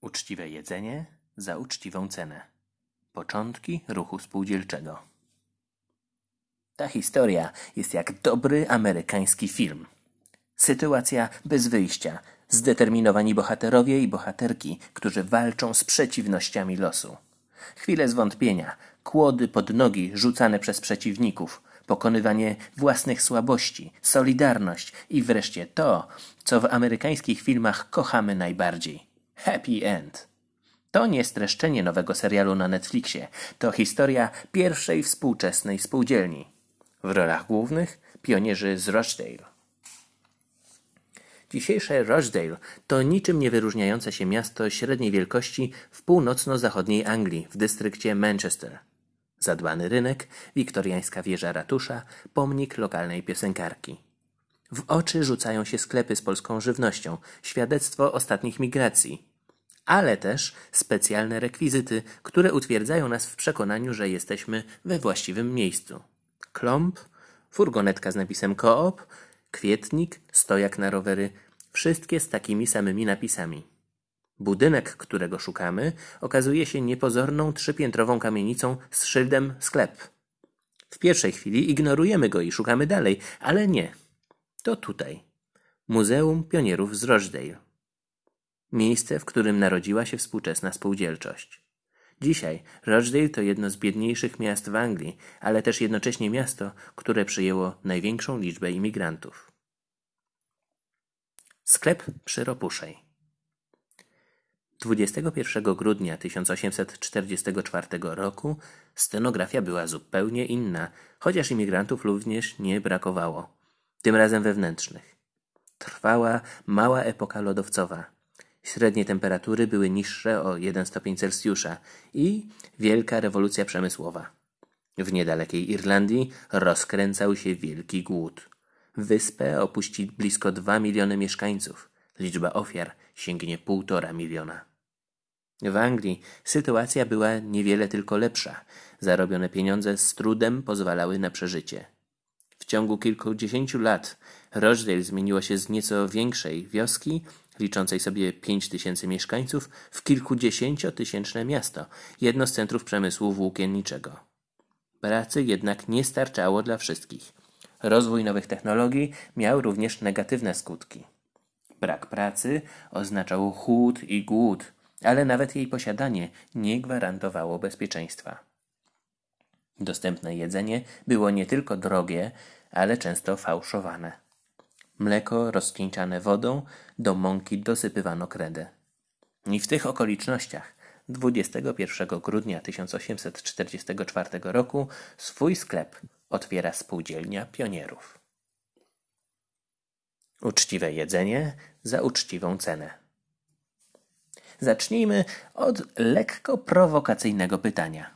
Uczciwe jedzenie za uczciwą cenę. Początki ruchu spółdzielczego. Ta historia jest jak dobry amerykański film. Sytuacja bez wyjścia, zdeterminowani bohaterowie i bohaterki, którzy walczą z przeciwnościami losu. Chwile zwątpienia, kłody pod nogi rzucane przez przeciwników, pokonywanie własnych słabości, solidarność i wreszcie to, co w amerykańskich filmach kochamy najbardziej happy end. To nie streszczenie nowego serialu na Netflixie, to historia pierwszej współczesnej spółdzielni. W rolach głównych pionierzy z Rochdale. Dzisiejsze Rochdale to niczym nie wyróżniające się miasto średniej wielkości w północno-zachodniej Anglii, w dystrykcie Manchester. Zadbany rynek, wiktoriańska wieża ratusza, pomnik lokalnej piosenkarki. W oczy rzucają się sklepy z polską żywnością, świadectwo ostatnich migracji, ale też specjalne rekwizyty, które utwierdzają nas w przekonaniu, że jesteśmy we właściwym miejscu. Klomp, furgonetka z napisem Koop, kwietnik, stojak na rowery, wszystkie z takimi samymi napisami. Budynek, którego szukamy, okazuje się niepozorną trzypiętrową kamienicą z szyldem sklep. W pierwszej chwili ignorujemy go i szukamy dalej, ale nie. To tutaj. Muzeum Pionierów z Rochdale. Miejsce, w którym narodziła się współczesna spółdzielczość. Dzisiaj Rochdale to jedno z biedniejszych miast w Anglii, ale też jednocześnie miasto, które przyjęło największą liczbę imigrantów. Sklep przy Ropuszej 21 grudnia 1844 roku scenografia była zupełnie inna, chociaż imigrantów również nie brakowało, tym razem wewnętrznych. Trwała mała epoka lodowcowa. Średnie temperatury były niższe o 1 stopień Celsjusza i wielka rewolucja przemysłowa. W niedalekiej Irlandii rozkręcał się wielki głód. Wyspę opuści blisko 2 miliony mieszkańców. Liczba ofiar sięgnie półtora miliona. W Anglii sytuacja była niewiele tylko lepsza. Zarobione pieniądze z trudem pozwalały na przeżycie. W ciągu kilkudziesięciu lat Rochdale zmieniło się z nieco większej wioski, liczącej sobie pięć tysięcy mieszkańców, w kilkudziesięciotysięczne miasto, jedno z centrów przemysłu włókienniczego. Pracy jednak nie starczało dla wszystkich. Rozwój nowych technologii miał również negatywne skutki. Brak pracy oznaczał chłód i głód, ale nawet jej posiadanie nie gwarantowało bezpieczeństwa. Dostępne jedzenie było nie tylko drogie, ale często fałszowane. Mleko rozcieńczane wodą, do mąki dosypywano kredę. I w tych okolicznościach 21 grudnia 1844 roku swój sklep otwiera spółdzielnia pionierów. Uczciwe jedzenie za uczciwą cenę. Zacznijmy od lekko prowokacyjnego pytania.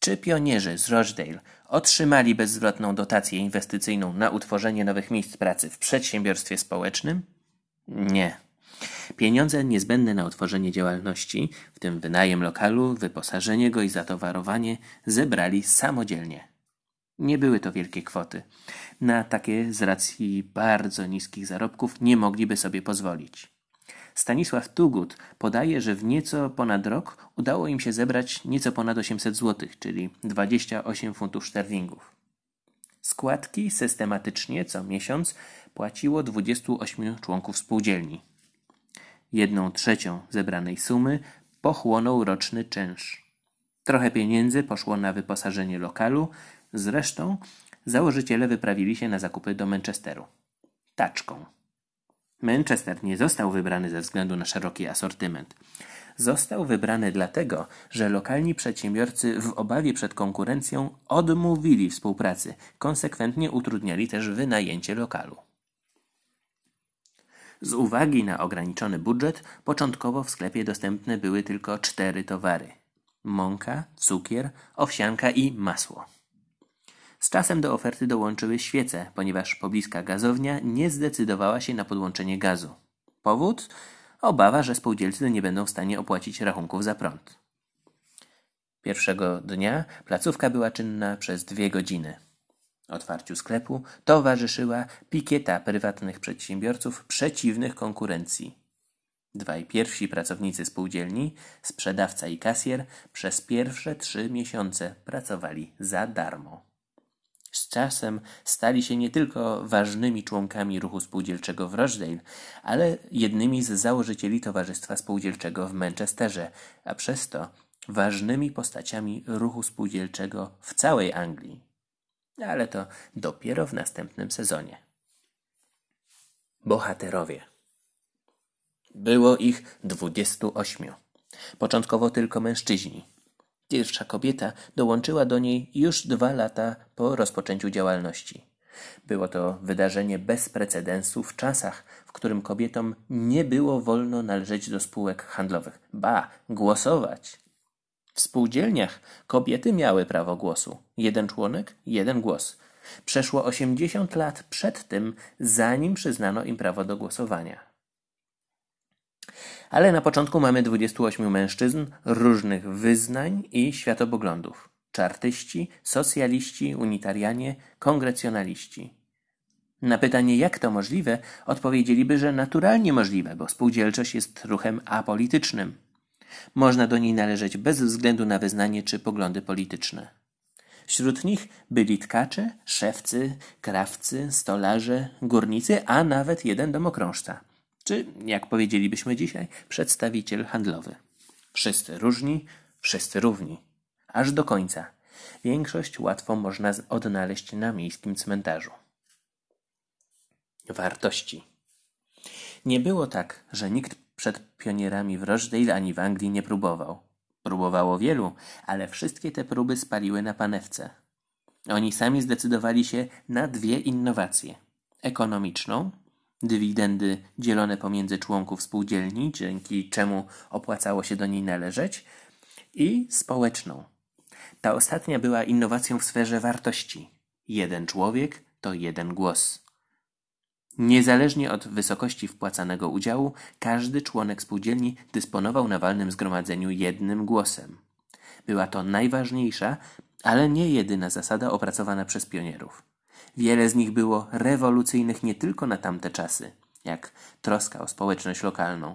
Czy pionierzy z Rochdale otrzymali bezzwrotną dotację inwestycyjną na utworzenie nowych miejsc pracy w przedsiębiorstwie społecznym? Nie. Pieniądze niezbędne na utworzenie działalności, w tym wynajem lokalu, wyposażenie go i zatowarowanie, zebrali samodzielnie. Nie były to wielkie kwoty. Na takie z racji bardzo niskich zarobków nie mogliby sobie pozwolić. Stanisław Tugut podaje, że w nieco ponad rok udało im się zebrać nieco ponad 800 zł, czyli 28 funtów szterlingów. Składki systematycznie co miesiąc płaciło 28 członków spółdzielni. Jedną trzecią zebranej sumy pochłonął roczny czynsz. Trochę pieniędzy poszło na wyposażenie lokalu, zresztą założyciele wyprawili się na zakupy do Manchesteru. Taczką. Manchester nie został wybrany ze względu na szeroki asortyment. Został wybrany dlatego, że lokalni przedsiębiorcy w obawie przed konkurencją odmówili współpracy, konsekwentnie utrudniali też wynajęcie lokalu. Z uwagi na ograniczony budżet, początkowo w sklepie dostępne były tylko cztery towary: mąka, cukier, owsianka i masło. Z czasem do oferty dołączyły świece, ponieważ pobliska gazownia nie zdecydowała się na podłączenie gazu. Powód? Obawa, że spółdzielcy nie będą w stanie opłacić rachunków za prąd. Pierwszego dnia placówka była czynna przez dwie godziny. Otwarciu sklepu towarzyszyła pikieta prywatnych przedsiębiorców przeciwnych konkurencji. Dwaj pierwsi pracownicy spółdzielni, sprzedawca i kasjer, przez pierwsze trzy miesiące pracowali za darmo. Z czasem stali się nie tylko ważnymi członkami ruchu spółdzielczego w Rochdale, ale jednymi z założycieli Towarzystwa Spółdzielczego w Manchesterze, a przez to ważnymi postaciami ruchu spółdzielczego w całej Anglii. Ale to dopiero w następnym sezonie. Bohaterowie. Było ich dwudziestu ośmiu. Początkowo tylko mężczyźni. Pierwsza kobieta dołączyła do niej już dwa lata po rozpoczęciu działalności. Było to wydarzenie bez precedensu w czasach, w którym kobietom nie było wolno należeć do spółek handlowych, ba, głosować. W spółdzielniach kobiety miały prawo głosu. Jeden członek, jeden głos. Przeszło 80 lat przed tym, zanim przyznano im prawo do głosowania. Ale na początku mamy 28 mężczyzn różnych wyznań i światopoglądów. Czartyści, socjaliści, unitarianie, kongresjonaliści. Na pytanie, jak to możliwe, odpowiedzieliby, że naturalnie możliwe, bo spółdzielczość jest ruchem apolitycznym. Można do niej należeć bez względu na wyznanie czy poglądy polityczne. Wśród nich byli tkacze, szewcy, krawcy, stolarze, górnicy, a nawet jeden domokrążca czy, jak powiedzielibyśmy dzisiaj, przedstawiciel handlowy. Wszyscy różni, wszyscy równi. Aż do końca. Większość łatwo można odnaleźć na miejskim cmentarzu. Wartości. Nie było tak, że nikt przed pionierami w Rochdale ani w Anglii nie próbował. Próbowało wielu, ale wszystkie te próby spaliły na panewce. Oni sami zdecydowali się na dwie innowacje: ekonomiczną dywidendy dzielone pomiędzy członków spółdzielni, dzięki czemu opłacało się do niej należeć, i społeczną. Ta ostatnia była innowacją w sferze wartości. Jeden człowiek to jeden głos. Niezależnie od wysokości wpłacanego udziału, każdy członek spółdzielni dysponował na walnym zgromadzeniu jednym głosem. Była to najważniejsza, ale nie jedyna zasada opracowana przez pionierów. Wiele z nich było rewolucyjnych nie tylko na tamte czasy, jak troska o społeczność lokalną.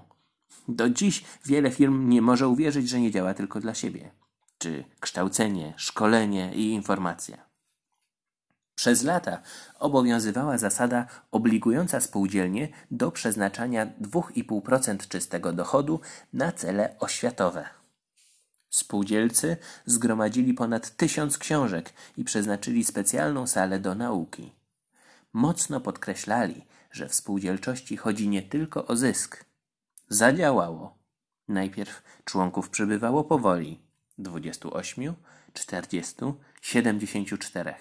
Do dziś wiele firm nie może uwierzyć, że nie działa tylko dla siebie, czy kształcenie, szkolenie i informacja. Przez lata obowiązywała zasada obligująca spółdzielnie do przeznaczania 2,5% czystego dochodu na cele oświatowe. Spółdzielcy zgromadzili ponad tysiąc książek i przeznaczyli specjalną salę do nauki. Mocno podkreślali, że w spółdzielczości chodzi nie tylko o zysk. Zadziałało. Najpierw członków przybywało powoli 28, 40, 74.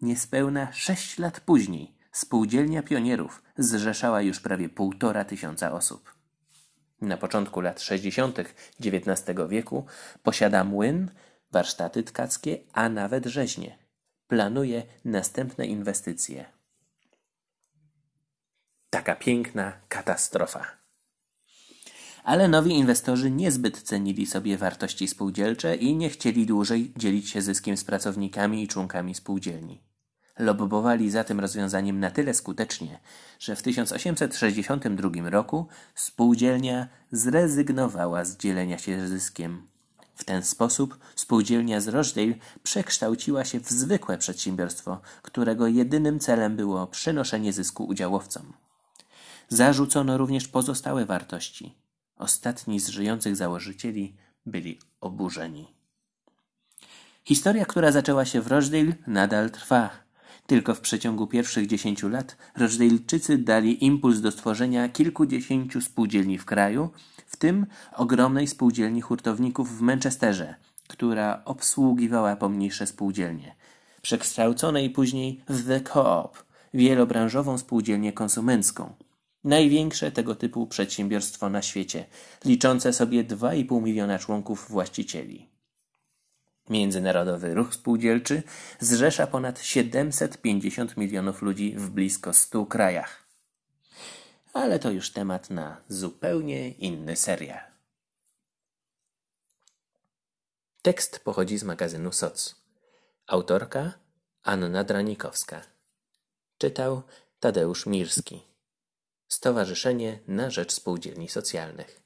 Niespełna sześć lat później spółdzielnia pionierów zrzeszała już prawie półtora tysiąca osób na początku lat 60. XIX wieku posiada młyn, warsztaty tkackie, a nawet rzeźnie. Planuje następne inwestycje. Taka piękna katastrofa. Ale nowi inwestorzy niezbyt cenili sobie wartości spółdzielcze i nie chcieli dłużej dzielić się zyskiem z pracownikami i członkami spółdzielni. Lobbowali za tym rozwiązaniem na tyle skutecznie, że w 1862 roku spółdzielnia zrezygnowała z dzielenia się zyskiem. W ten sposób spółdzielnia z Rochdale przekształciła się w zwykłe przedsiębiorstwo, którego jedynym celem było przynoszenie zysku udziałowcom. Zarzucono również pozostałe wartości. Ostatni z żyjących założycieli byli oburzeni. Historia, która zaczęła się w Rochdale, nadal trwa. Tylko w przeciągu pierwszych dziesięciu lat Rochdaleczycy dali impuls do stworzenia kilkudziesięciu spółdzielni w kraju, w tym ogromnej spółdzielni hurtowników w Manchesterze, która obsługiwała pomniejsze spółdzielnie, przekształconej później w The Co-op, wielobranżową spółdzielnię konsumencką. Największe tego typu przedsiębiorstwo na świecie, liczące sobie 2,5 miliona członków właścicieli. Międzynarodowy Ruch Spółdzielczy zrzesza ponad 750 milionów ludzi w blisko 100 krajach. Ale to już temat na zupełnie inny serial. Tekst pochodzi z magazynu SOC. Autorka Anna Dranikowska. Czytał Tadeusz Mirski. Stowarzyszenie na Rzecz Spółdzielni Socjalnych